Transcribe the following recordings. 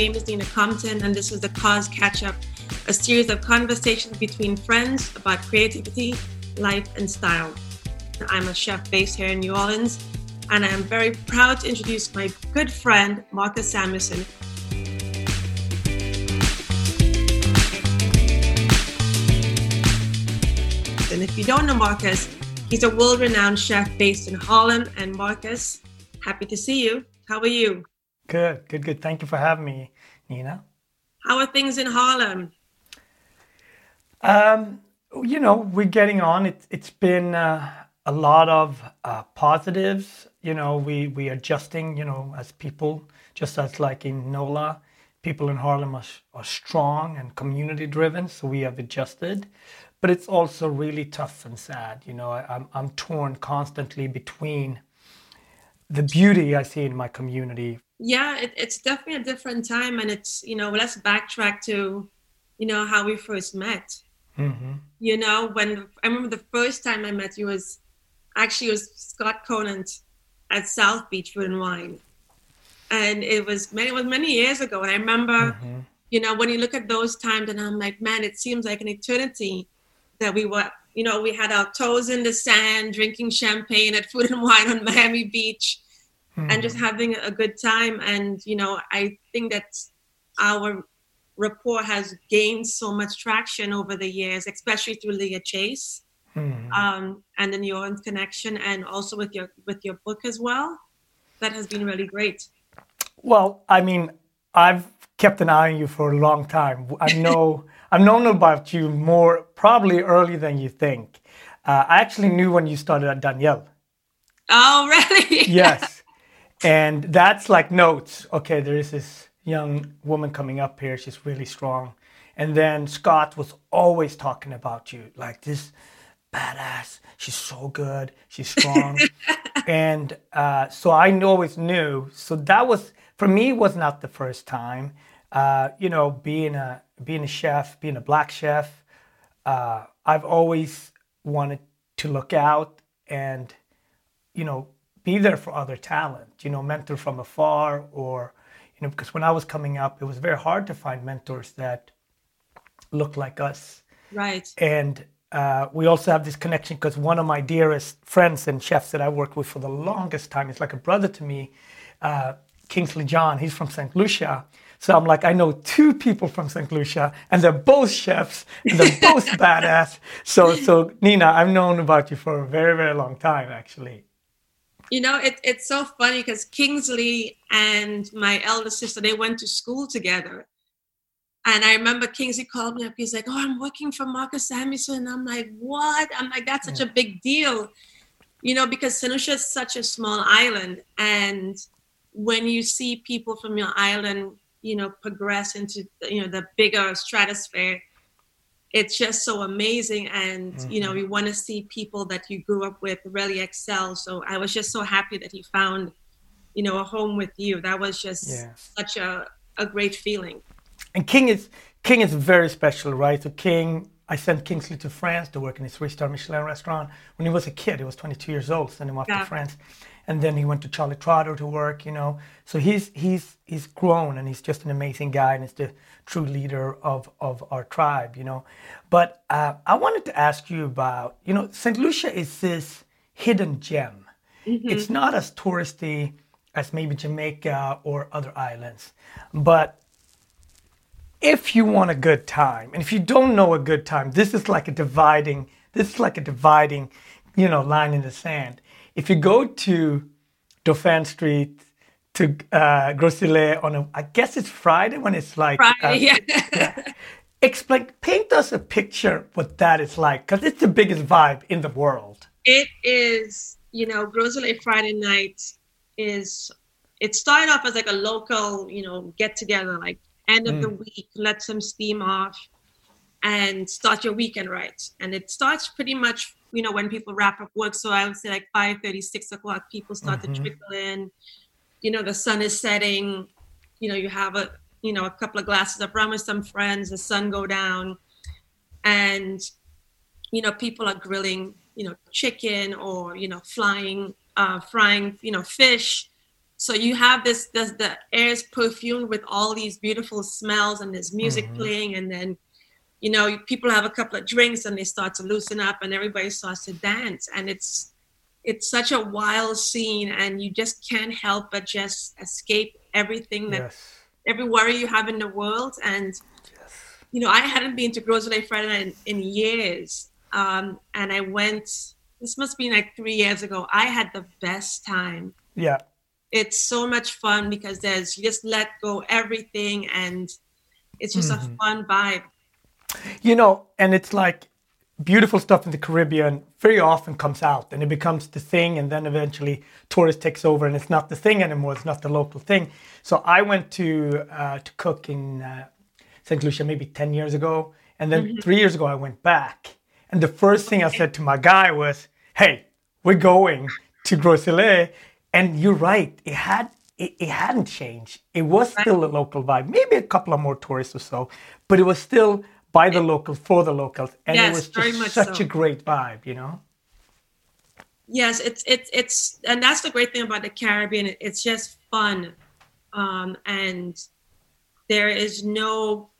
name is Nina Compton, and this is the Cause Catch Up, a series of conversations between friends about creativity, life, and style. I'm a chef based here in New Orleans, and I am very proud to introduce my good friend, Marcus Samuelsson. And if you don't know Marcus, he's a world renowned chef based in Harlem. And Marcus, happy to see you. How are you? Good, good, good. Thank you for having me, Nina. How are things in Harlem? Um, you know, we're getting on. It, it's been uh, a lot of uh, positives. You know, we we adjusting. You know, as people, just as like in NOLA, people in Harlem are, are strong and community driven. So we have adjusted, but it's also really tough and sad. You know, I, I'm I'm torn constantly between the beauty I see in my community yeah it, it's definitely a different time and it's you know let's backtrack to you know how we first met mm-hmm. you know when i remember the first time i met you was actually it was scott conant at south beach food and wine and it was many it was many years ago and i remember mm-hmm. you know when you look at those times and i'm like man it seems like an eternity that we were you know we had our toes in the sand drinking champagne at food and wine on miami beach mm-hmm. and just having a good time. And, you know, I think that our rapport has gained so much traction over the years, especially through Leah Chase mm-hmm. um, and the New Orleans connection, and also with your with your book as well. That has been really great. Well, I mean, I've kept an eye on you for a long time. I know I've known about you more probably earlier than you think. Uh, I actually knew when you started at Daniel. Oh, really? yes and that's like notes. Okay, there is this young woman coming up here. She's really strong. And then Scott was always talking about you, like this badass. She's so good. She's strong. and uh, so I always knew. So that was for me was not the first time. Uh, you know, being a being a chef, being a black chef, uh, I've always wanted to look out and you know be there for other talent, you know, mentor from afar or, you know, because when I was coming up, it was very hard to find mentors that look like us. Right. And uh, we also have this connection because one of my dearest friends and chefs that I worked with for the longest time, is like a brother to me, uh, Kingsley John. He's from St. Lucia. So I'm like, I know two people from St. Lucia, and they're both chefs, and they're both badass. So, so Nina, I've known about you for a very, very long time, actually you know it, it's so funny because kingsley and my elder sister they went to school together. And i remember kingsley called me up. He's like oh i'm working for marcus samuelsson. And i'm like what? I'm like that's such a big deal. You know because lucia is such a small island. And when you see people from your island you know progress into you know the bigger stratosphere it's just so amazing and mm-hmm. you know we mm-hmm. want to see people that you grew up with really excel so i was just so happy that he found you know a home with you that was just yeah. such a, a great feeling and king is king is very special right so king i sent kingsley to france to work in a three-star michelin restaurant when he was a kid he was 22 years old sent him off yeah. to france and then he went to Charlie Trotter to work, you know. So he's he's he's grown and he's just an amazing guy and he's the true leader of of our tribe, you know. But uh, I wanted to ask you about, you know, St. Lucia is this hidden gem. Mm-hmm. It's not as touristy as maybe Jamaica or other islands, but if you want a good time and if you don't know a good time this is like a dividing this is like a dividing you know line in the sand if you go to Dauphin Street to uh, Gros Islet on a, I guess it's Friday when it's like Friday, uh, yeah. yeah. Explain, paint us a picture what that is like, because it's the biggest vibe in the world. It is, you know, Gros Islet Friday night is. It started off as like a local, you know, get together, like end of mm. the week, let some steam off, and start your weekend right. And it starts pretty much you know, when people wrap up work. So I would say like 5 30, 6 o'clock, people start mm-hmm. to trickle in. You know, the sun is setting, you know, you have a, you know, a couple of glasses of rum with some friends, the sun go down. And, you know, people are grilling, you know, chicken or, you know, flying, uh, frying, you know, fish. so you have this, this the air is perfumed with all these beautiful smells and there's music mm-hmm. playing and then you know people have a couple of drinks and they start to loosen up and everybody starts to dance. And it's it's such a wild scene and you just can't help but just escape everything that yes. every worry you have in the world. And yes. you know i hadn't been to Soleil Friday in, in years. Um, and i went this must be like three years ago. I had the best time. Yeah. It's so much fun because there's you just let go everything and it's just mm-hmm. a fun vibe you know and it's like beautiful stuff in the caribbean very often comes out and it becomes the thing and then eventually tourist takes over and it's not the thing anymore it's not the local thing so i went to uh, to cook in uh, st lucia maybe 10 years ago and then mm-hmm. three years ago i went back and the first thing i said to my guy was hey we're going to Gros Islet and you're right. It had it, it hadn't changed. It was still a local vibe. Maybe a couple of more tourists or so, but it was still by the locals for the locals, and yes, it was just such so. a great vibe. You know. Yes, it's it's it's, and that's the great thing about the Caribbean. It's just fun, um, and there is no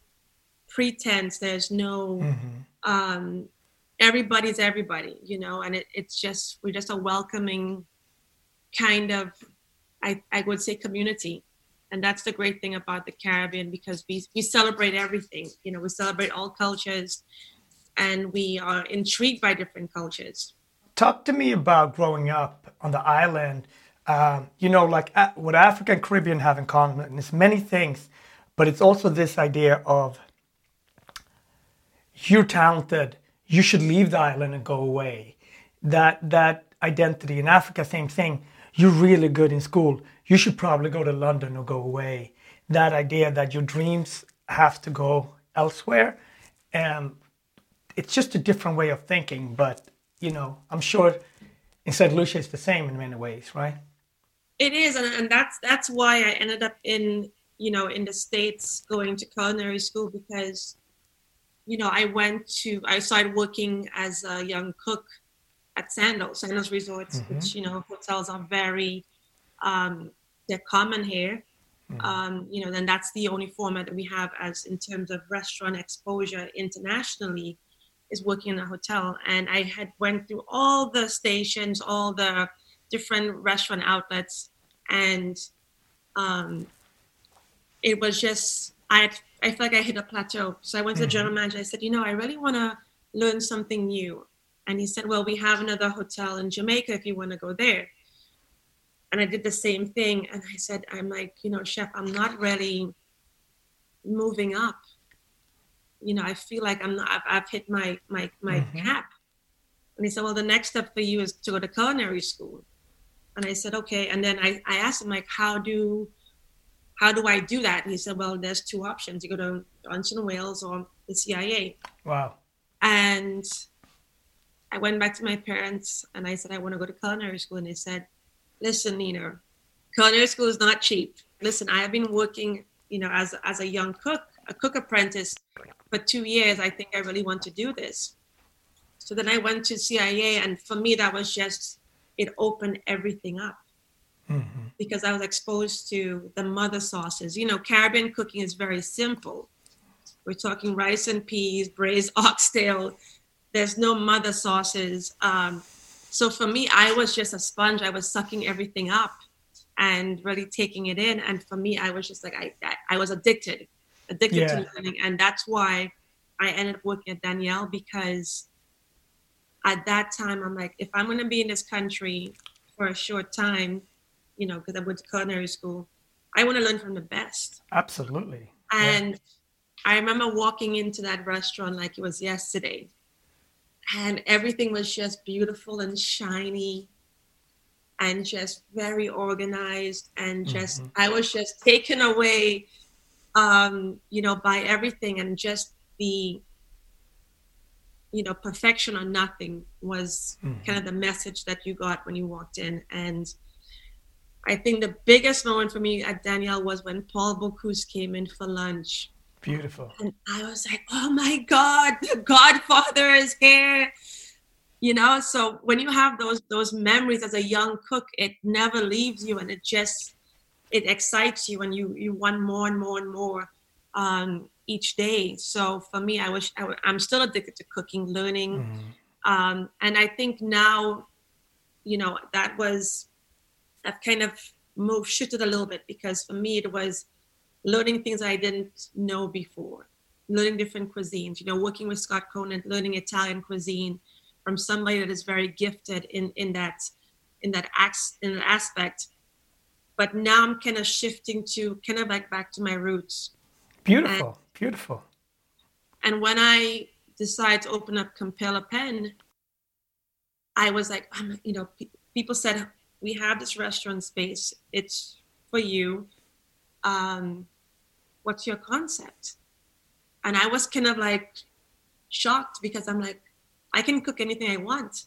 pretense. There's no. Mm-hmm. Um, everybody's everybody, you know, and it, it's just we're just a welcoming kind of I, I would say community and that's the great thing about the caribbean because we, we celebrate everything. You know we celebrate all cultures and we are intrigued by different cultures. Talk to me about growing up on the island. Um, you know like uh, what africa and caribbean have in common is many things but it's also this idea of you're talented you should leave the island and go away. That that identity in africa same thing. You're really good in school. You should probably go to London or go away. That idea that your dreams have to go elsewhere. And it's just a different way of thinking. But, you know, I'm sure in St. Lucia it's the same in many ways, right? It is. And, and that's, that's why I ended up in, you know, in the States going to culinary school because, you know, I went to, I started working as a young cook at Sandals, Sandals Resorts, mm-hmm. which you know hotels are very um, they're common here. Mm-hmm. Um, you know, then that's the only format that we have as in terms of restaurant exposure internationally is working in a hotel. And I had went through all the stations, all the different restaurant outlets, and um, it was just I had, I felt like I hit a plateau. So I went to the mm-hmm. general manager. I said, you know, I really want to learn something new. And he said, Well, we have another hotel in Jamaica if you want to go there. And I did the same thing. And I said, I'm like, you know, chef, I'm not really moving up. You know, I feel like I'm not, I've, I've hit my, my, my mm-hmm. cap. And he said, Well, the next step for you is to go to culinary school. And I said, Okay. And then I, I asked him, like, how do, how do I do that? And he said, Well, there's two options. You go to Johnson and Wales or the CIA. Wow. And I went back to my parents and I said, I want to go to culinary school. And they said, listen, Nina, culinary school is not cheap. Listen, I have been working, you know, as, as a young cook, a cook apprentice for two years. I think I really want to do this. So then I went to CIA. And for me, that was just, it opened everything up. Mm-hmm. Because I was exposed to the mother sauces. You know, Caribbean cooking is very simple. We're talking rice and peas, braised oxtail, there's no mother sauces. Um, so for me, I was just a sponge. I was sucking everything up and really taking it in. And for me, I was just like, I, I was addicted, addicted yeah. to learning. And that's why I ended up working at Daniel because at that time, I'm like, if I'm going to be in this country for a short time, you know, because I went to culinary school, I want to learn from the best. Absolutely. And yeah. I remember walking into that restaurant like it was yesterday and everything was just beautiful and shiny and just very organized and just mm-hmm. i was just taken away um you know by everything and just the you know perfection or nothing was mm-hmm. kind of the message that you got when you walked in and i think the biggest moment for me at daniel was when paul bocuse came in for lunch Beautiful. And I was like, oh my God, the Godfather is here. You know, so when you have those those memories as a young cook, it never leaves you and it just it excites you and you you want more and more and more um, each day. So for me, I was I, am still addicted to cooking, learning, mm-hmm. um, and I think now, you know, that was I've kind of moved shifted a little bit because for me it was learning things I didn't know before, learning different cuisines. You know, working with Scott Conant, learning Italian cuisine from somebody that is very gifted in in that in that acts in that aspect but now I'm kind of shifting to kind of like back to my roots. Beautiful, and, beautiful. And when I decided to open up Compère Lapin, I was like, I'm, you know, pe- people said we have this restaurant space. It's for you. Um, what's your concept? And I was kind of like shocked because I'm like, I can cook anything I want.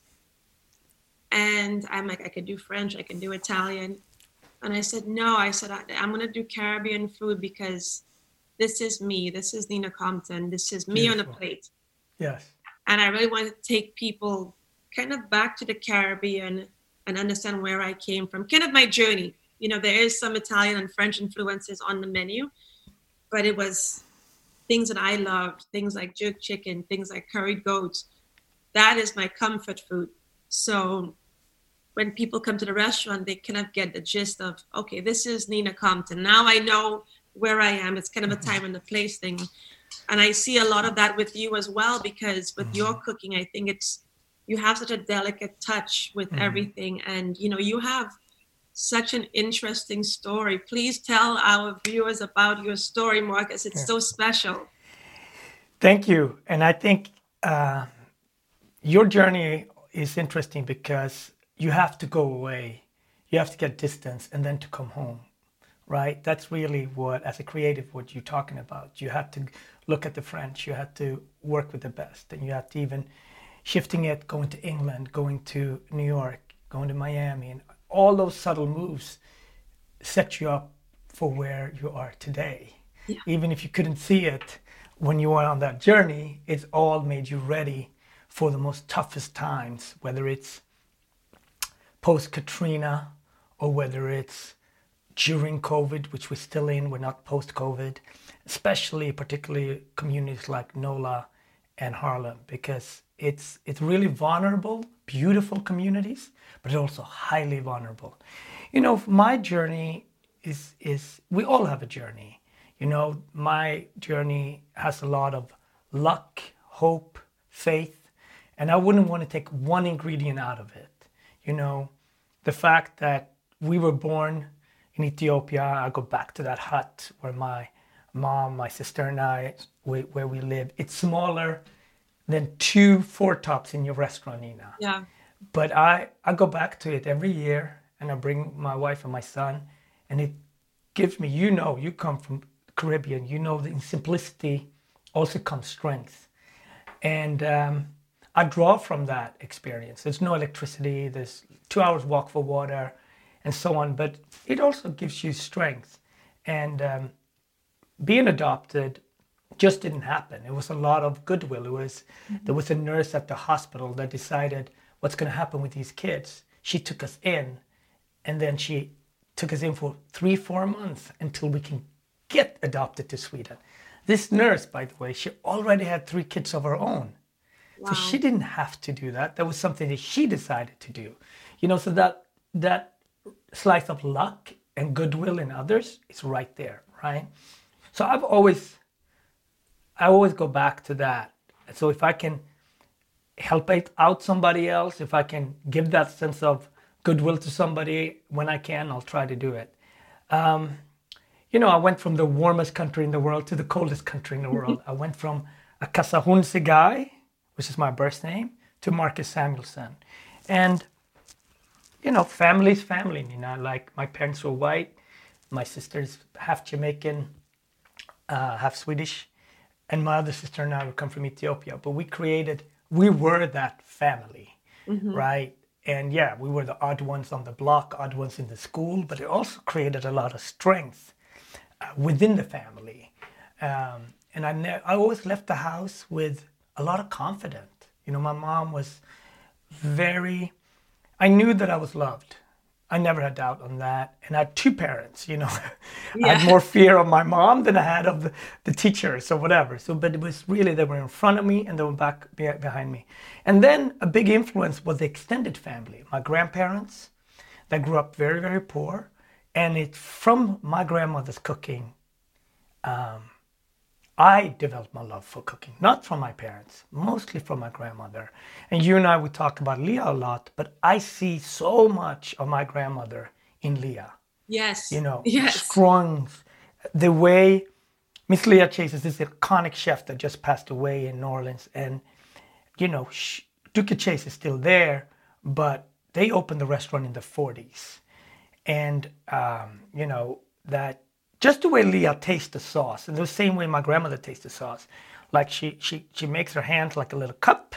And I'm like, I can do French, I can do Italian. And I said, no, I said, I, am going to do Caribbean food because this is me. This is Nina Compton. This is me Beautiful. on a plate. Yes. And I really want to take people kind of back to the Caribbean and understand where I came from, kind of my journey. You know, there is some Italian and French influences on the menu, but it was things that I loved, things like jerk chicken, things like curried goats. That is my comfort food. So when people come to the restaurant, they kind of get the gist of, okay, this is Nina Compton. Now I know where I am. It's kind of a mm-hmm. time and a place thing. And I see a lot of that with you as well, because with mm-hmm. your cooking, I think it's, you have such a delicate touch with mm-hmm. everything. And, you know, you have such an interesting story. Please tell our viewers about your story, Marcus. It's yeah. so special. Thank you. And I think uh, your journey is interesting because you have to go away, you have to get distance, and then to come home, right? That's really what, as a creative, what you're talking about. You have to look at the French, you have to work with the best, and you have to even shifting it, going to England, going to New York, going to Miami, and all those subtle moves set you up for where you are today. Yeah. Even if you couldn't see it when you were on that journey, it's all made you ready for the most toughest times, whether it's post Katrina or whether it's during COVID, which we're still in, we're not post COVID, especially particularly communities like NOLA and Harlem, because it's it's really vulnerable, beautiful communities, but also highly vulnerable. You know, my journey is is we all have a journey. You know, my journey has a lot of luck, hope, faith, and I wouldn't want to take one ingredient out of it you know, the fact that we were born in Ethiopia. I go back to that hut where my mom, my sister, and I, where we live. It's smaller than two four tops in your restaurant, Nina. Yeah. But I, I go back to it every year and I bring my wife and my son, and it gives me, you know, you come from Caribbean, you know, in simplicity also comes strength. And um, I draw from that experience. There's no electricity, there's two hours walk for water, and so on. But it also gives you strength. And um, being adopted just didn't happen. It was a lot of goodwill. It was mm-hmm. there was a nurse at the hospital that decided what's going to happen with these kids. She took us in, and then she took us in for three, four months until we can get adopted to Sweden. This nurse, by the way, she already had three kids of her own. Wow. So she didn't have to do that. That was something that she decided to do. You know, so that that slice of luck and goodwill in others is right there, right? So I've always I always go back to that. So if I can help out somebody else, if I can give that sense of goodwill to somebody when I can, I'll try to do it. Um, you know, I went from the warmest country in the world to the coldest country in the world. I went from a Kassahun Tsegie guy which is my birth name, to Marcus Samuelsson. And, you know, family's family, you know, like my parents were white, my sister's half Jamaican, uh, half Swedish, and my other sister and I would come from Ethiopia. But we created, we were that family, mm-hmm. right? And yeah, we were the odd ones on the block, odd ones in the school, but it also created a lot of strength uh, within the family. Um, and I, ne- I always left the house with a lot of confidence. You know, my mom was very, I knew that I was loved. I never had doubt on that. And I had two parents, you know. Yeah. I had more fear of my mom than I had of the, the teachers or whatever. So, but it was really, they were in front of me and they were back behind me. And then a big influence was the extended family. My grandparents, that grew up very, very poor. And it's from my grandmother's cooking. Um, I developed my love for cooking, not from my parents, mostly from my grandmother. And you and I, we talk about Leah a lot, but I see so much of my grandmother in Leah. Yes. You know, yes. strong, the way Miss Leah Chase is this iconic chef that just passed away in New Orleans. And, you know, Dooky Chase is still there, but they opened the restaurant in the 40s. And, um, you know, that just the way Leah tastes the sauce, and the same way my grandmother tastes the sauce. Like she she she makes her hands like a little cup.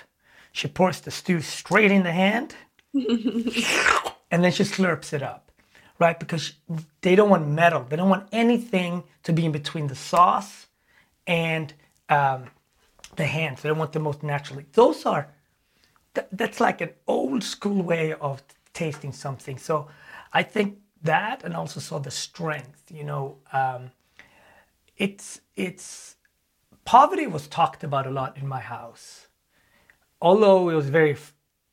She pours the stew straight in the hand, and then she slurps it up, right? Because they don't want metal. They don't want anything to be in between the sauce and um, the hands. They don't want the most naturally. Those are th- that's like an old school way of tasting something. So I think that and also saw the strength. You know, um, it's it's poverty was talked about a lot in my house, although it was very,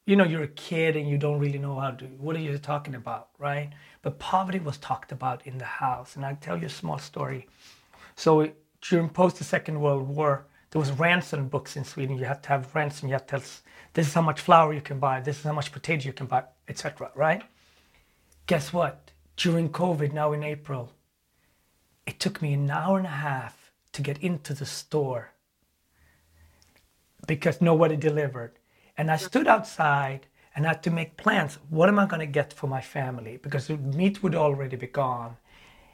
you know, you're a kid and you don't really know how to. What are you talking about, right? But poverty was talked about in the house, and I'll tell you a small story. So during post the Second World War, there was ransom books in Sweden. You have to have ransom. You have to tell this is how much flour you can buy. This is how much potato you can buy, etc. Right? Guess what? During COVID now in April, it took me an hour and a half to get into the store because nobody delivered. And I stood outside and had to make plans. What am I going to get for my family? Because the meat would already be gone.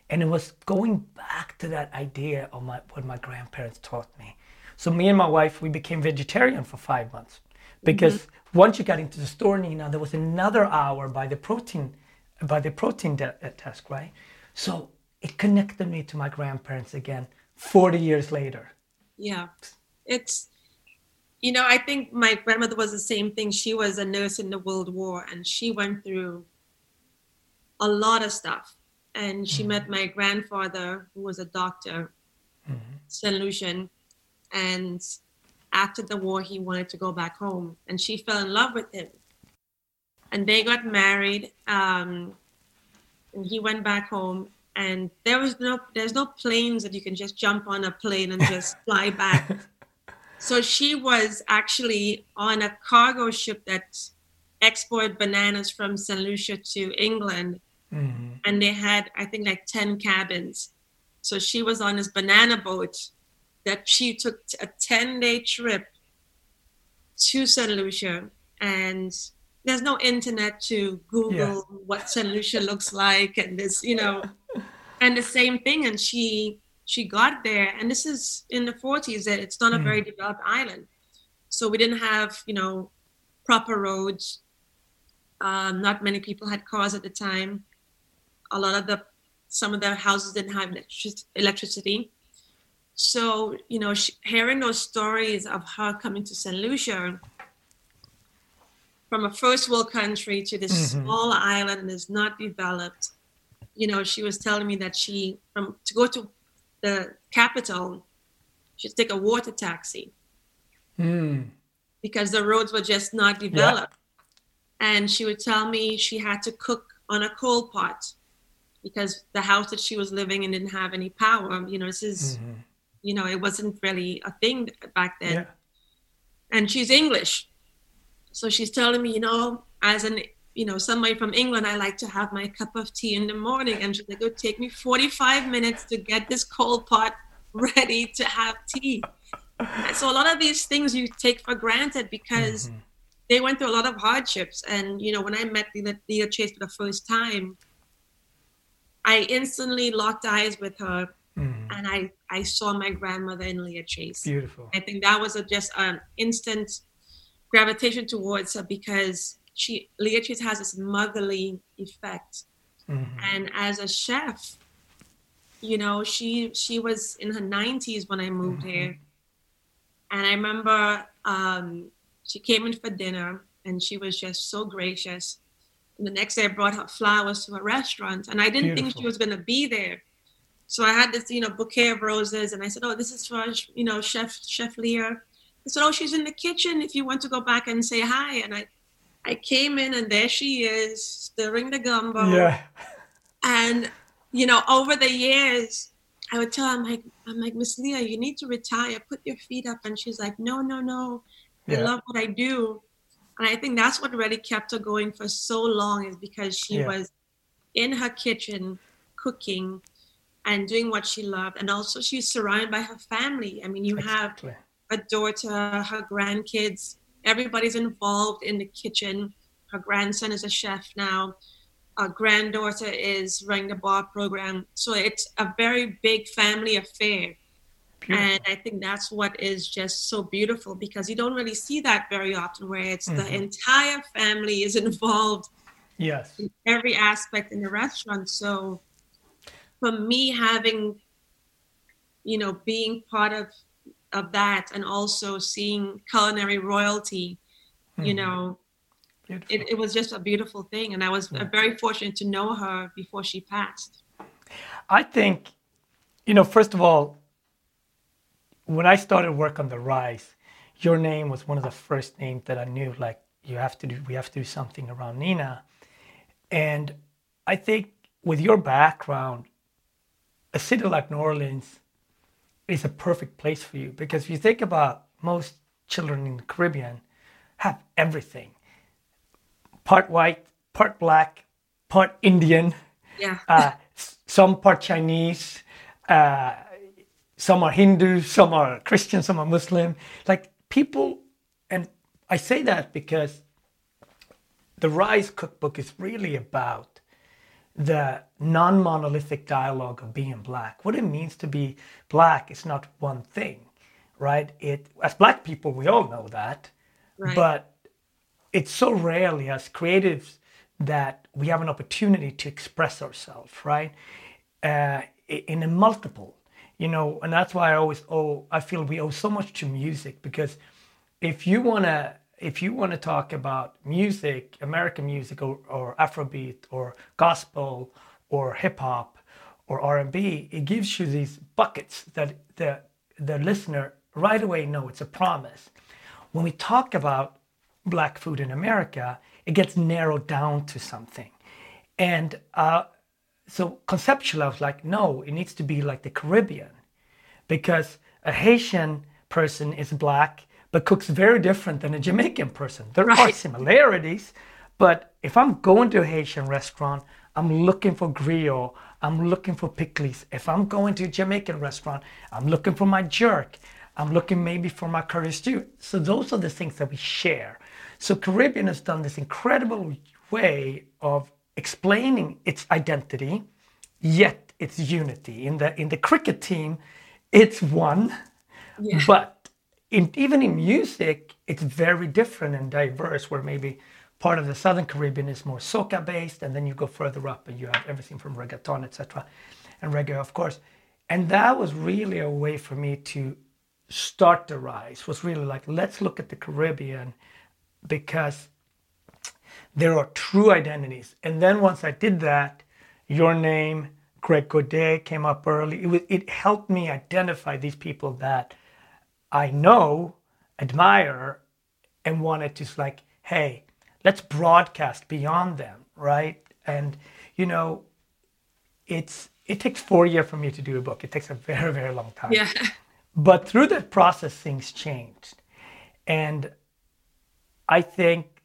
And it was going back to that idea of my, what my grandparents taught me. So me and my wife, we became vegetarian for five months because mm-hmm. once you got into the store, Nina, there was another hour by the protein by the protein de- uh, test, right? So it connected me to my grandparents again 40 years later. Yeah. It's, you know, I think my grandmother was the same thing. She was a nurse in the World War and she went through a lot of stuff. And she mm-hmm. met my grandfather, who was a doctor, mm-hmm. St. Lucian. And after the war, he wanted to go back home. And she fell in love with him and they got married. Um, and he went back home, and there was no there's no planes that you can just jump on a plane and just fly back. So she was actually on a cargo ship that exported bananas from St. Lucia to England, mm-hmm. and they had I think like ten cabins. So she was on this banana boat that she took a ten day trip to St. Lucia and there's no internet to Google yes. what St. Lucia looks like, and this, you know, and the same thing. And she she got there, and this is in the 40s. It's not a mm. very developed island, so we didn't have you know proper roads. Um, not many people had cars at the time. A lot of the some of the houses didn't have electricity. So you know, she, hearing those stories of her coming to St. Lucia from a first world country to this mm-hmm. small island and is not developed. You know, she was telling me that she from to go to the capital, she'd take a water taxi mm. because the roads were just not developed. Yeah. And she would tell me she had to cook on a coal pot because the house that she was living in didn't have any power. You know, this is, mm-hmm. you know, it wasn't really a thing back then. Yeah. And she's English. So she's telling me, you know, as an you know somebody from England, I like to have my cup of tea in the morning, and she's like, "It would take me 45 minutes to get this cold pot ready to have tea." so a lot of these things you take for granted because mm-hmm. they went through a lot of hardships. And you know, when I met Leah Chase for the first time, I instantly locked eyes with her, mm-hmm. and I I saw my grandmother in Leah Chase. Beautiful. I think that was a, just an instant gravitation towards her because she Leah Chase has this motherly effect. Mm-hmm. And as a chef, you know, she she was in her 90s when I moved mm-hmm. here. And I remember um, she came in for dinner and she was just so gracious. And the next day, I brought her flowers to a restaurant, and I didn't Beautiful. think she was going to be there. So I had this, you know, bouquet of roses, and I said, "Oh, this is for you know, Chef Chef Leah." I said, "Oh, she's in the kitchen. If you want to go back and say hi." And I, I came in, and there she is, stirring the gumbo. Yeah. And you know, over the years, I would tell her, I'm like, I'm like, Miss Leah, you need to retire. Put your feet up. And she's like, No, no, no. I yeah. love what I do. And I think that's what really kept her going for so long is because she yeah. was in her kitchen cooking and doing what she loved. And also she's surrounded by her family. I mean, you exactly. have a daughter, her grandkids, everybody's involved in the kitchen. Her grandson is a chef now. Our granddaughter is running the bar program. So it's a very big family affair. Beautiful. And I think that's what is just so beautiful because you don't really see that very often where it's mm-hmm. the entire family is involved yes in every aspect in the restaurant. So for me having you know being part of of that and also seeing culinary royalty, mm-hmm. you know, it, it, was just a beautiful thing. And I was yeah. very fortunate to know her before she passed. I think, you know, first of all, when I started work on the rise, your name was one of the first names that I knew. Like you have to do, we have to do something around Nina, and I think with your background, a city like New Orleans is a perfect place for you because if you think about most children in the Caribbean have everything part white, part black, part Indian, yeah. uh, some part Chinese. Uh, some are Hindu, some are Christian, some are Muslim. Like people, and I say that because the Rise cookbook is really about the non monolithic dialogue of being black. What it means to be black is not one thing, right? It as black people we all know that, right. but it's so rarely as creatives that we have an opportunity to express ourselves, right? Uh, in a multiple you know, and that's why I always owe, I feel we owe so much to music because if you want to, if you want to talk about music, American music or, or Afrobeat or gospel or hip hop or R&B, it gives you these buckets that the, the listener right away know it's a promise. When we talk about black food in America, it gets narrowed down to something. And uh, so conceptually, I was like, no, it needs to be like the Caribbean because a Haitian person is black but cooks very different than a Jamaican person. There right. are similarities, but if I'm going to a Haitian restaurant, I'm looking for griot, I'm looking for pickles. If I'm going to a Jamaican restaurant, I'm looking for my jerk. I'm looking maybe for my curry stew. So those are the things that we share. So Caribbean has done this incredible way of explaining its identity, yet its unity. In the in the cricket team, it's one, yeah. but in, even in music, it's very different and diverse. Where maybe part of the Southern Caribbean is more soca based, and then you go further up and you have everything from reggaeton, etc., and reggae, of course. And that was really a way for me to start the rise. Was really like let's look at the Caribbean because there are true identities. And then once I did that, your name, Greg Gourdet came up early. It, was, it helped me identify these people that I know, admire, and wanted to like, hey, let's broadcast beyond them, right? And you know, it's it takes four years for me to do a book. It takes a very very long time. Yeah. But through that process, things changed, and I think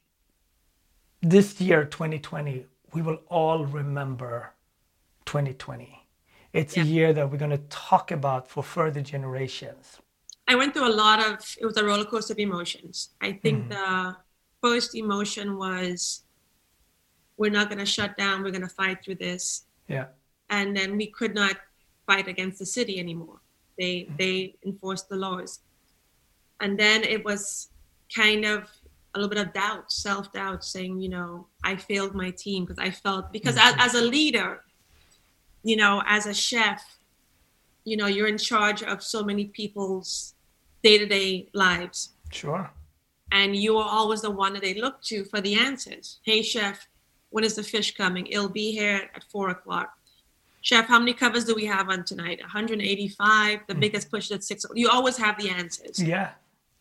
this year, 2020, we will all remember 2020. It's yeah. a year that we're going to talk about for further generations. I went through a lot of, it was a roller coaster of emotions. I think mm-hmm. the first emotion was, we're not going to shut down, we're going to fight through this. Yeah. And then we could not fight against the city anymore. They mm-hmm. they enforced the laws. And then it was kind of a little bit of doubt, self doubt, saying, you know, I failed my team because I felt because mm-hmm. as, as a leader, you know, as a chef, you know, you're in charge of so many people's day to day lives. Sure. And you are always the one that they look to for the answers. Hey, chef, when is the fish coming? It'll be here at four o'clock. Chef, how many covers do we have on tonight? 185. The mm. biggest push at six. You always have the answers. Yeah.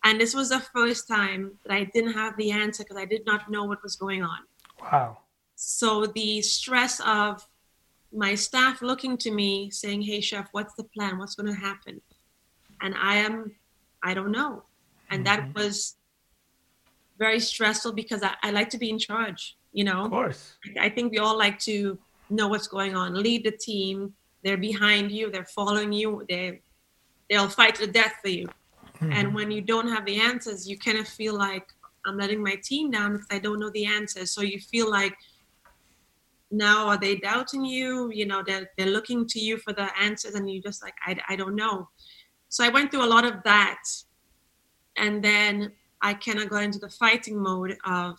And this was the first time that I didn't have the answer because I did not know what was going on. Wow. So the stress of my staff looking to me saying, Hey, chef, what's the plan? What's going to happen? And I am, I don't know. And mm-hmm. that was very stressful because I, I, like to be in charge, you know? Of course. I think we all like to know what's going on, lead the team. They're behind you, they're following you, they, they'll fight to death for you. Mm-hmm. And when you don't have the answers, you kind of feel like I'm letting my team down because I don't know the answers. So you feel like now are they doubting you? You know, they're, they're looking to you for the answers and you're just like, I, I don't know. So I went through a lot of that. And then I kind of got into the fighting mode of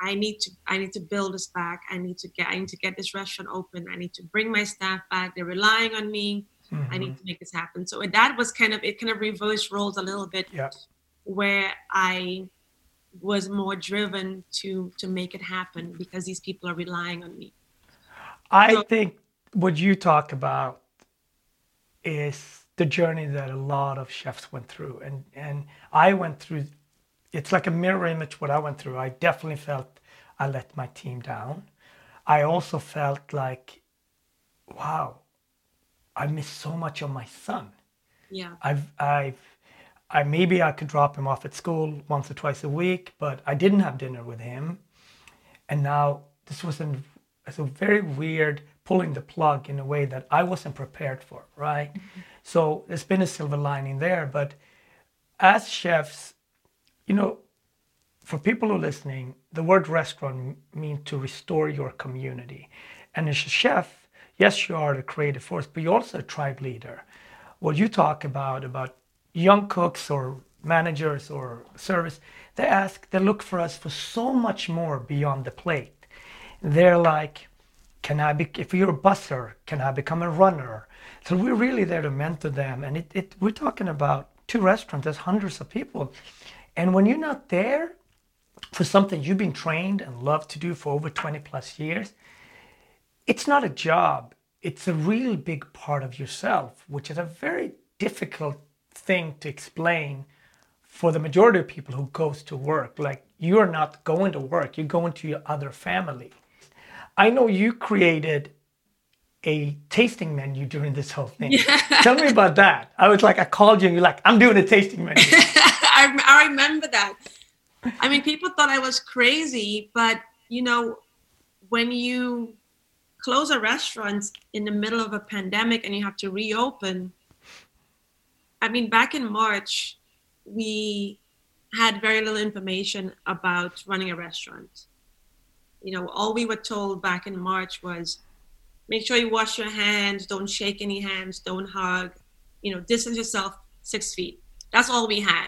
I need to I need to build this back. I need to get I need to get this restaurant open. I need to bring my staff back. They're relying on me. Mm-hmm. I need mm-hmm. to make this happen. So that was kind of it kind of reverse roles a little bit yeah. where I was more driven to to make it happen because these people are relying on me. I so, think what you talk about is the journey that a lot of chefs went through and and I went through it's like a mirror image what I went through. I definitely felt I let my team down. I also felt like wow, I missed so much of my son. Yeah. I've I've I maybe I could drop him off at school once or twice a week, but I didn't have dinner with him. And now this was an, a very weird pulling the plug in a way that I wasn't prepared for, right? Mm-hmm. So there's been a silver lining there. But as chefs, you know, for people who are listening, the word restaurant means to restore your community. And as a chef, yes, you are the creative force, but you're also a tribe leader. What you talk about, about young cooks or managers or service, they ask, they look for us for so much more beyond the plate. They're like, can I be, if you're a busser, can I become a runner? So we're really there to mentor them. And it, it, we're talking about two restaurants, there's hundreds of people. And when you're not there for something you've been trained and love to do for over 20 plus years, it's not a job. It's a really big part of yourself, which is a very difficult thing to explain for the majority of people who goes to work. Like you're not going to work, you're going to your other family. I know you created a tasting menu during this whole thing. Yeah. Tell me about that. I was like, I called you and you're like, I'm doing a tasting menu. I, I remember that. I mean, people thought I was crazy, but you know, when you close a restaurant in the middle of a pandemic and you have to reopen, I mean, back in March, we had very little information about running a restaurant. You know, all we were told back in March was make sure you wash your hands, don't shake any hands, don't hug, you know, distance yourself six feet. That's all we had.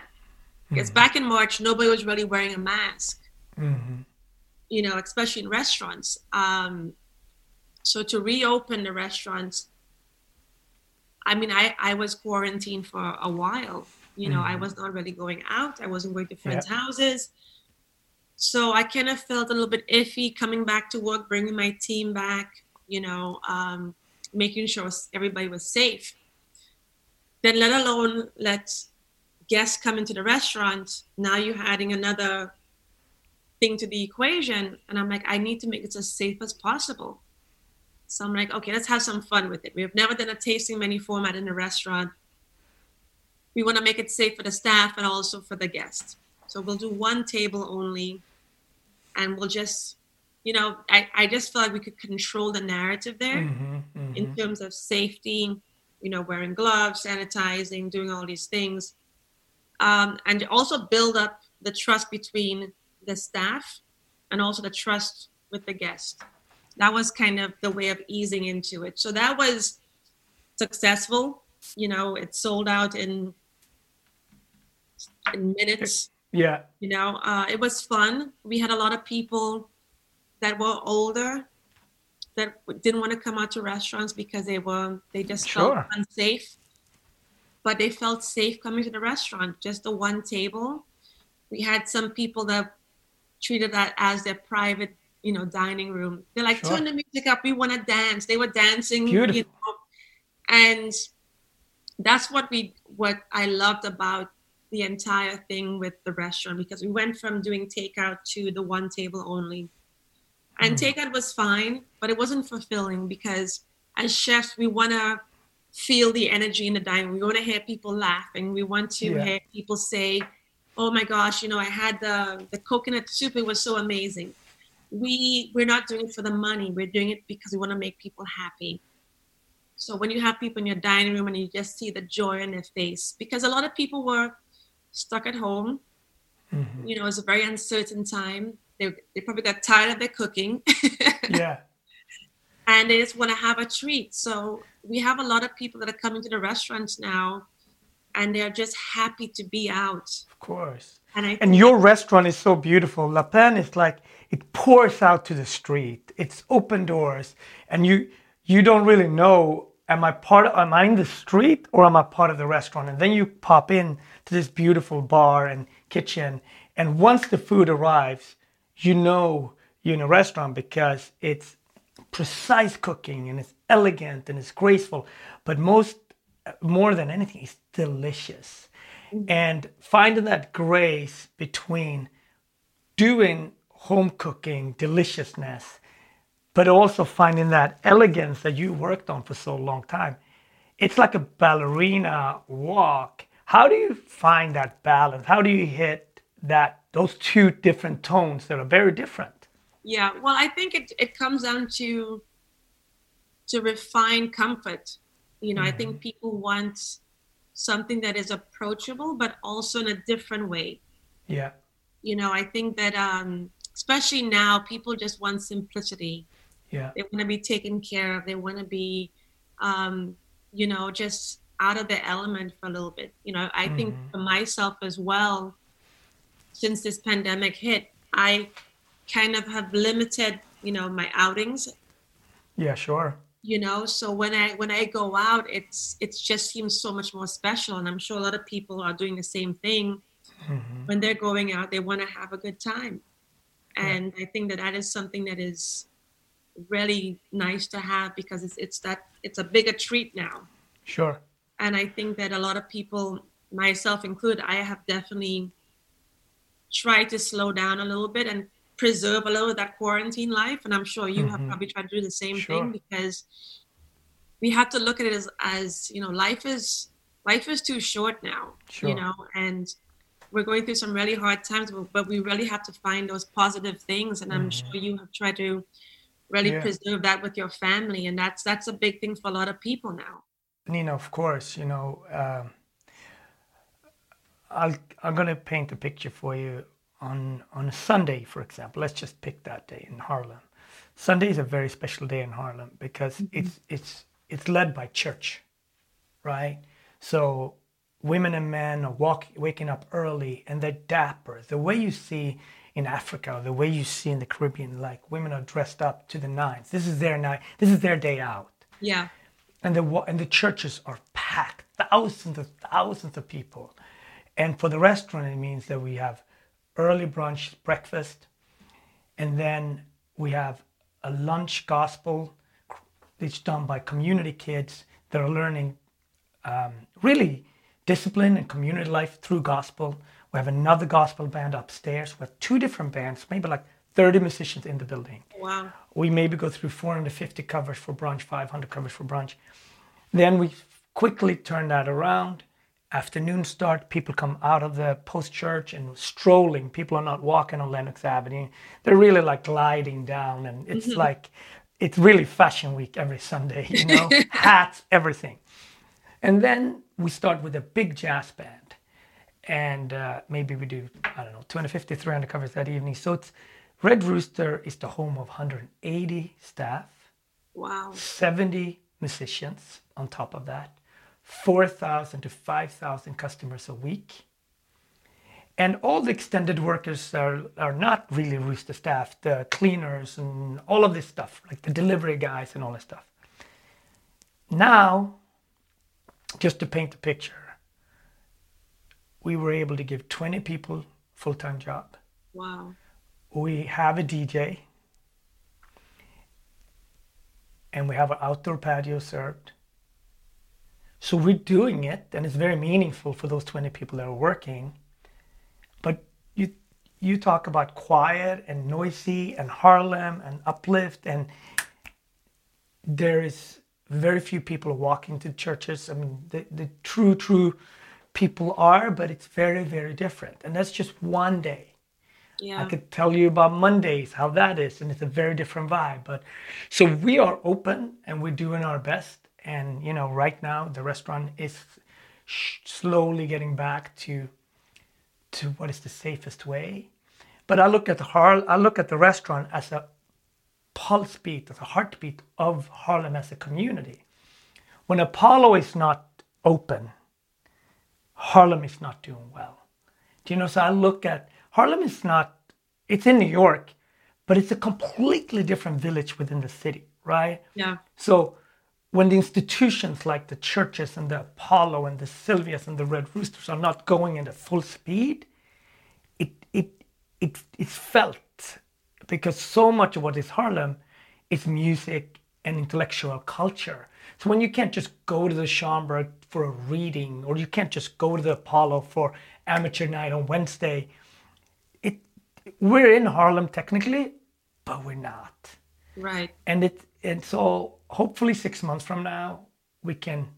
Because mm-hmm. back in March, nobody was really wearing a mask, mm-hmm. you know, especially in restaurants. Um, so to reopen the restaurants, I mean, I, I was quarantined for a while. You know, mm-hmm. I was not really going out. I wasn't going to friends' yeah. houses. So I kind of felt a little bit iffy coming back to work, bringing my team back, you know, um, making sure everybody was safe. Then, let alone let guests come into the restaurant. Now you're adding another thing to the equation. And I'm like, I need to make it as safe as possible. So I'm like, okay, let's have some fun with it. We have never done a tasting menu format in a restaurant. We want to make it safe for the staff and also for the guests. So we'll do one table only and we'll just, you know, I, I just feel like we could control the narrative there mm-hmm, mm-hmm. in terms of safety, you know, wearing gloves, sanitizing, doing all these things. Um, and also build up the trust between the staff and also the trust with the guest that was kind of the way of easing into it. So that was successful. You know, it sold out in in minutes. Yeah. You know, uh, it was fun. We had a lot of people that were older that didn't want to come out to restaurants because they were they just sure. felt unsafe. But they felt safe coming to the restaurant, just the one table. We had some people that treated that as their private you know, dining room. They're like, sure. turn the music up. We want to dance. They were dancing. Beautiful. You know, and that's what we what I loved about the entire thing with the restaurant because we went from doing takeout to the one table only. And mm. takeout was fine, but it wasn't fulfilling because as chefs, we want to feel the energy in the dining. We want to hear people laughing. We want to yeah. hear people say, "Oh my gosh, you know, I had the the coconut soup. It was so amazing." We we're not doing it for the money. We're doing it because we want to make people happy. So when you have people in your dining room and you just see the joy in their face, because a lot of people were stuck at home. Mm-hmm. You know, it's a very uncertain time. They, they probably got tired of their cooking. yeah. And they just want to have a treat. So we have a lot of people that are coming to the restaurants now and they're just happy to be out. Of course. And, I and your restaurant is so beautiful. Lapin is like it pours out to the street. It's open doors and you you don't really know am I part of, am I in the street or am I part of the restaurant? And then you pop in to this beautiful bar and kitchen. And once the food arrives, you know you're in a restaurant because it's precise cooking and it's elegant and it's graceful. But most, more than anything, it's delicious. Mm-hmm. And finding that grace between doing home cooking deliciousness but also finding that elegance that you worked on for so long time. It's like a ballerina walk. How do you find that balance? How do you hit that those two different tones that are very different? Yeah, well, I think it, it comes down to to refine comfort. You know, mm-hmm. I think mm-hmm. people want something that is approachable, but also in a different way. Yeah. You know, I think that um, especially now, people just want simplicity. Yeah. They want to be taken care of. They want to be, um, you know, just out of the element for a little bit. You know, I mm-hmm. think for myself as well, since this pandemic hit, I kind of have limited, you know, my outings. Yeah, sure. You know, so when I when I go out, it's it just seems so much more special, and I'm sure a lot of people are doing the same thing. Mm-hmm. When they're going out, they want to have a good time, and yeah. I think that that is something that is really nice to have because it's it's that it's a bigger treat now. Sure. And I think that a lot of people, myself included, I have definitely tried to slow down a little bit and preserve a little of that quarantine life. And I'm sure you mm-hmm. have probably tried to do the same sure. thing because we have to look at it as, as you know, life is life is too short now. Sure. You know, and we're going through some really hard times, but we really have to find those positive things. And I'm mm-hmm. sure you have tried to really yeah. preserve that with your family and that's that's a big thing for a lot of people now nina of course you know um, I'll, i'm going to paint a picture for you on on a sunday for example let's just pick that day in harlem sunday is a very special day in harlem because mm-hmm. it's it's it's led by church right so women and men are walking waking up early and they're dapper the way you see in Africa, the way you see in the Caribbean, like women are dressed up to the nines. This is their night. This is their day out. Yeah. And the and the churches are packed, thousands of thousands of people. And for the restaurant, it means that we have early brunch, breakfast, and then we have a lunch gospel. It's done by community kids that are learning um, really discipline and community life through gospel. We have another gospel band upstairs. We have two different bands, maybe like 30 musicians in the building. Wow. We maybe go through 450 covers for brunch, 500 covers for brunch. Then we quickly turn that around. Afternoon start, people come out of the post church and strolling. People are not walking on Lenox Avenue. They're really like gliding down, and it's mm-hmm. like it's really fashion week every Sunday, you know, hats, everything. And then we start with a big jazz band and uh, maybe we do I don't know 250 300 covers that evening. So it's Red Rooster is the home of 180 staff. Wow. 70 musicians on top of that. 4,000 to 5,000 customers a week. And all the extended workers are, are not really Rooster staff, the cleaners and all of this stuff, like the delivery guys and all this stuff. Now, just to paint the picture, we were able to give 20 people full-time job. Wow. We have a DJ. and we have an outdoor patio served. So we're doing it, and it's very meaningful for those 20 people that are working. But you you talk about quiet and noisy and Harlem and uplift, and there is very few people walking to churches. I mean, the, the true, true people are, but it's very, very different. And that's just one day. Yeah. I could tell you about Mondays, how that is, and it's a very different vibe. But so we are open and we're doing our best. And you know, right now the restaurant is sh- slowly getting back to to what is the safest way. But I look at the Har- I look at the restaurant as a pulse beat, as a heartbeat of Harlem as a community. When Apollo is not open, Harlem is not doing well. Do you know? So I look at Harlem is not, it's in New York, but it's a completely different village within the city, right? Yeah. So when the institutions like the churches and the Apollo and the Sylvias and the Red Roosters are not going at a full speed, it it it it's felt because so much of what is Harlem is music and intellectual culture. So when you can't just go to the Schomburg for a reading, or you can't just go to the Apollo for amateur night on Wednesday, it we're in Harlem technically, but we're not. Right. And it and so hopefully six months from now we can,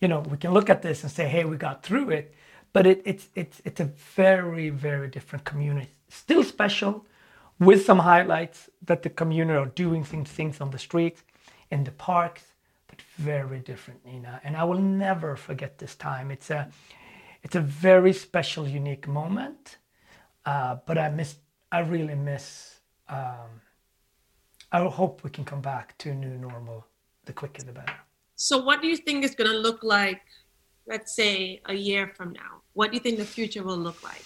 you know, we can look at this and say, hey, we got through it. But it, it's it's it's a very very different community, still special, with some highlights that the community are doing things things on the streets, in the parks, but very different, Nina. And I will never forget this time. It's a it's a very special, unique moment. Uh, but I miss, I really miss. Um, I hope we can come back to a new normal. The quicker, the better. So, what do you think is going to look like? Let's say a year from now. What do you think the future will look like?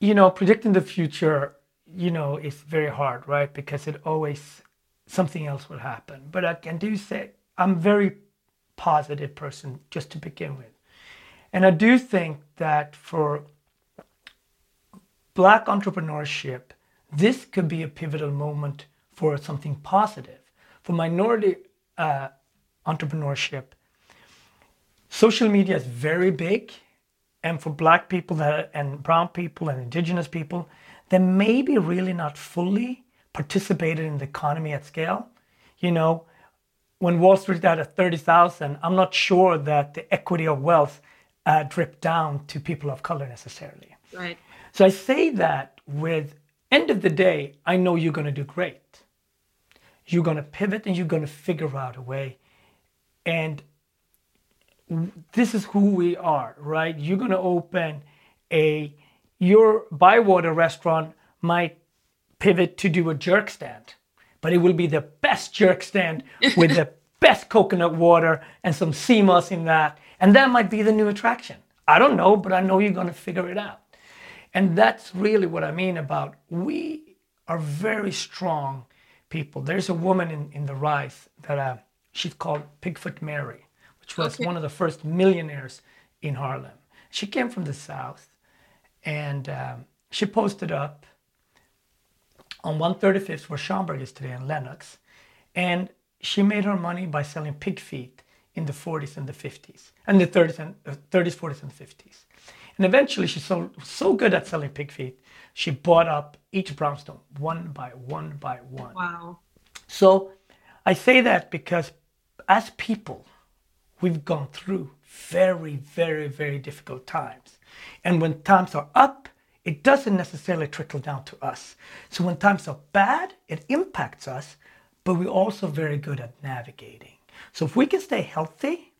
You know, predicting the future, you know, it's very hard, right? Because it always something else will happen. But I can do say I'm very positive person just to begin with. And I do think that for black entrepreneurship, this could be a pivotal moment for something positive. For minority uh, entrepreneurship, social media is very big. And for black people that, and brown people and indigenous people, they may be really not fully participated in the economy at scale. You know, when Wall Street had at 30,000, I'm not sure that the equity of wealth uh, drip down to people of color necessarily. Right. So I say that with end of the day, I know you're going to do great. You're going to pivot and you're going to figure out a way. And this is who we are, right? You're going to open a your Bywater restaurant might pivot to do a jerk stand, but it will be the best jerk stand with the best coconut water and some sea moss in that and that might be the new attraction. I don't know, but I know you're going to figure it out. And that's really what I mean about we are very strong people. There's a woman in, in the Rise that uh, she's called Pigfoot Mary, which was okay. one of the first millionaires in Harlem. She came from the South and um, she posted up on 135th where Schomburg is today in Lenox. And she made her money by selling pig feet in the 40s and the 50s, and the 30s and uh, 30s, 40s, and 50s. And eventually, she sold so good at selling pig feet, she bought up each brownstone one by one by one. Wow. So I say that because as people, we've gone through very, very, very difficult times. And when times are up, it doesn't necessarily trickle down to us. So when times are bad, it impacts us, but we're also very good at navigating. So if we can stay healthy,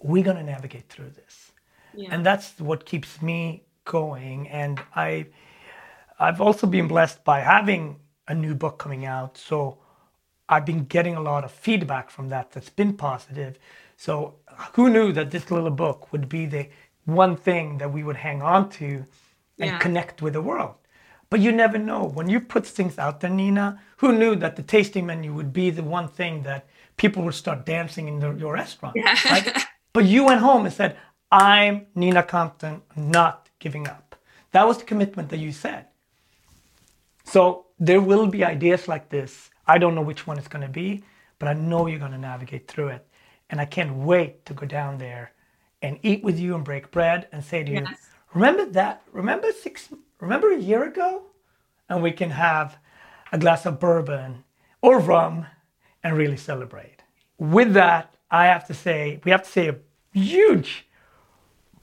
we're going to navigate through this. Yeah. And that's what keeps me going. And I, I've also been blessed by having a new book coming out. So I've been getting a lot of feedback from that that's been positive. So who knew that this little book would be the one thing that we would hang on to and yeah. connect with the world? But you never know. When you put things out there, Nina, who knew that the tasting menu would be the one thing that people would start dancing in the, your restaurant? Yeah. Right? but you went home and said, I'm Nina Compton, not giving up. That was the commitment that you said. So there will be ideas like this. I don't know which one it's going to be, but I know you're going to navigate through it. And I can't wait to go down there and eat with you and break bread and say to yes. you, remember that? Remember six, remember a year ago? And we can have a glass of bourbon or rum and really celebrate. With that, I have to say, we have to say a huge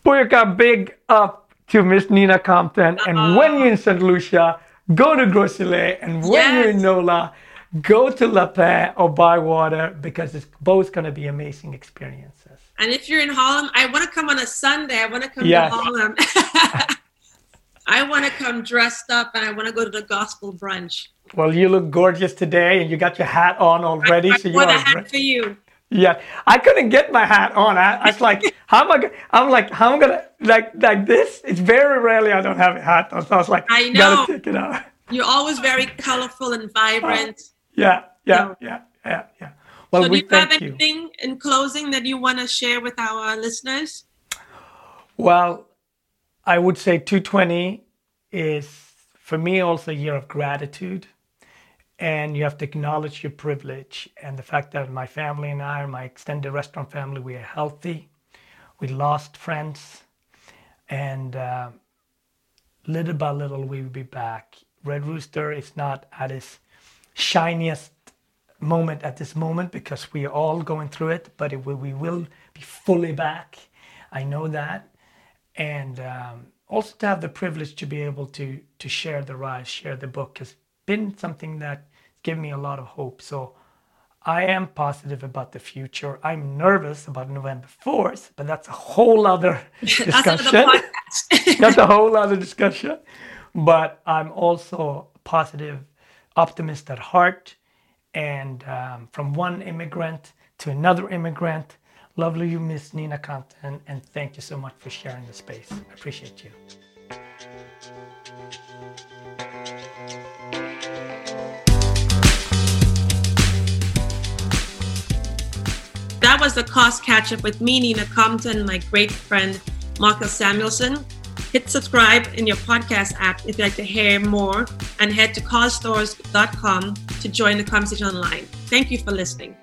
Booyaka big up to Miss Nina Compton. And uh when you're in St. Lucia, go to Gros Islet. And when yes. you're in NOLA, go to Lapin or Bywater because it's both going to be amazing experiences. And if you're in Harlem, I want to come on a Sunday. I want to come yes. to Harlem. I want to come dressed up and I want to go to the gospel brunch. Well, you look gorgeous today and you got your hat on already. I, I so you a hat for you. Yeah, I couldn't get my hat on. I, I was like, how am I? I'm like, how am I gonna like like this? It's very rarely I don't have a hat on, so I was like, I know. Gotta take it out. You're always very colorful and vibrant. Uh, yeah, yeah, yeah, yeah, yeah. Well, so we do you have anything you. in closing that you want to share with our listeners? Well, I would say 220 is for me also a year of gratitude and you have to acknowledge your privilege and the fact that my family and I, my extended restaurant family, we are healthy. We lost friends, and uh, little by little we will be back. Red Rooster is not at its shiniest moment at this moment because we are all going through it, but it will, we will be fully back. I know that, and um, also to have the privilege to be able to to share the rise, share the book has been something that given me a lot of hope. So I am positive about the future. I'm nervous about November 4th, but that's a whole other discussion. that's a whole other discussion. But I'm also positive, optimist at heart. And um, from one immigrant to another immigrant, lovely you, Miss Nina Compton. And thank you so much for sharing the space. I appreciate you. that was the COS catch up with me, Nina Compton, my great friend, Marcus Samuelsson. Hit subscribe in your podcast app if you'd like to hear more and head to cosstores.com to join the conversation online. Thank you for listening.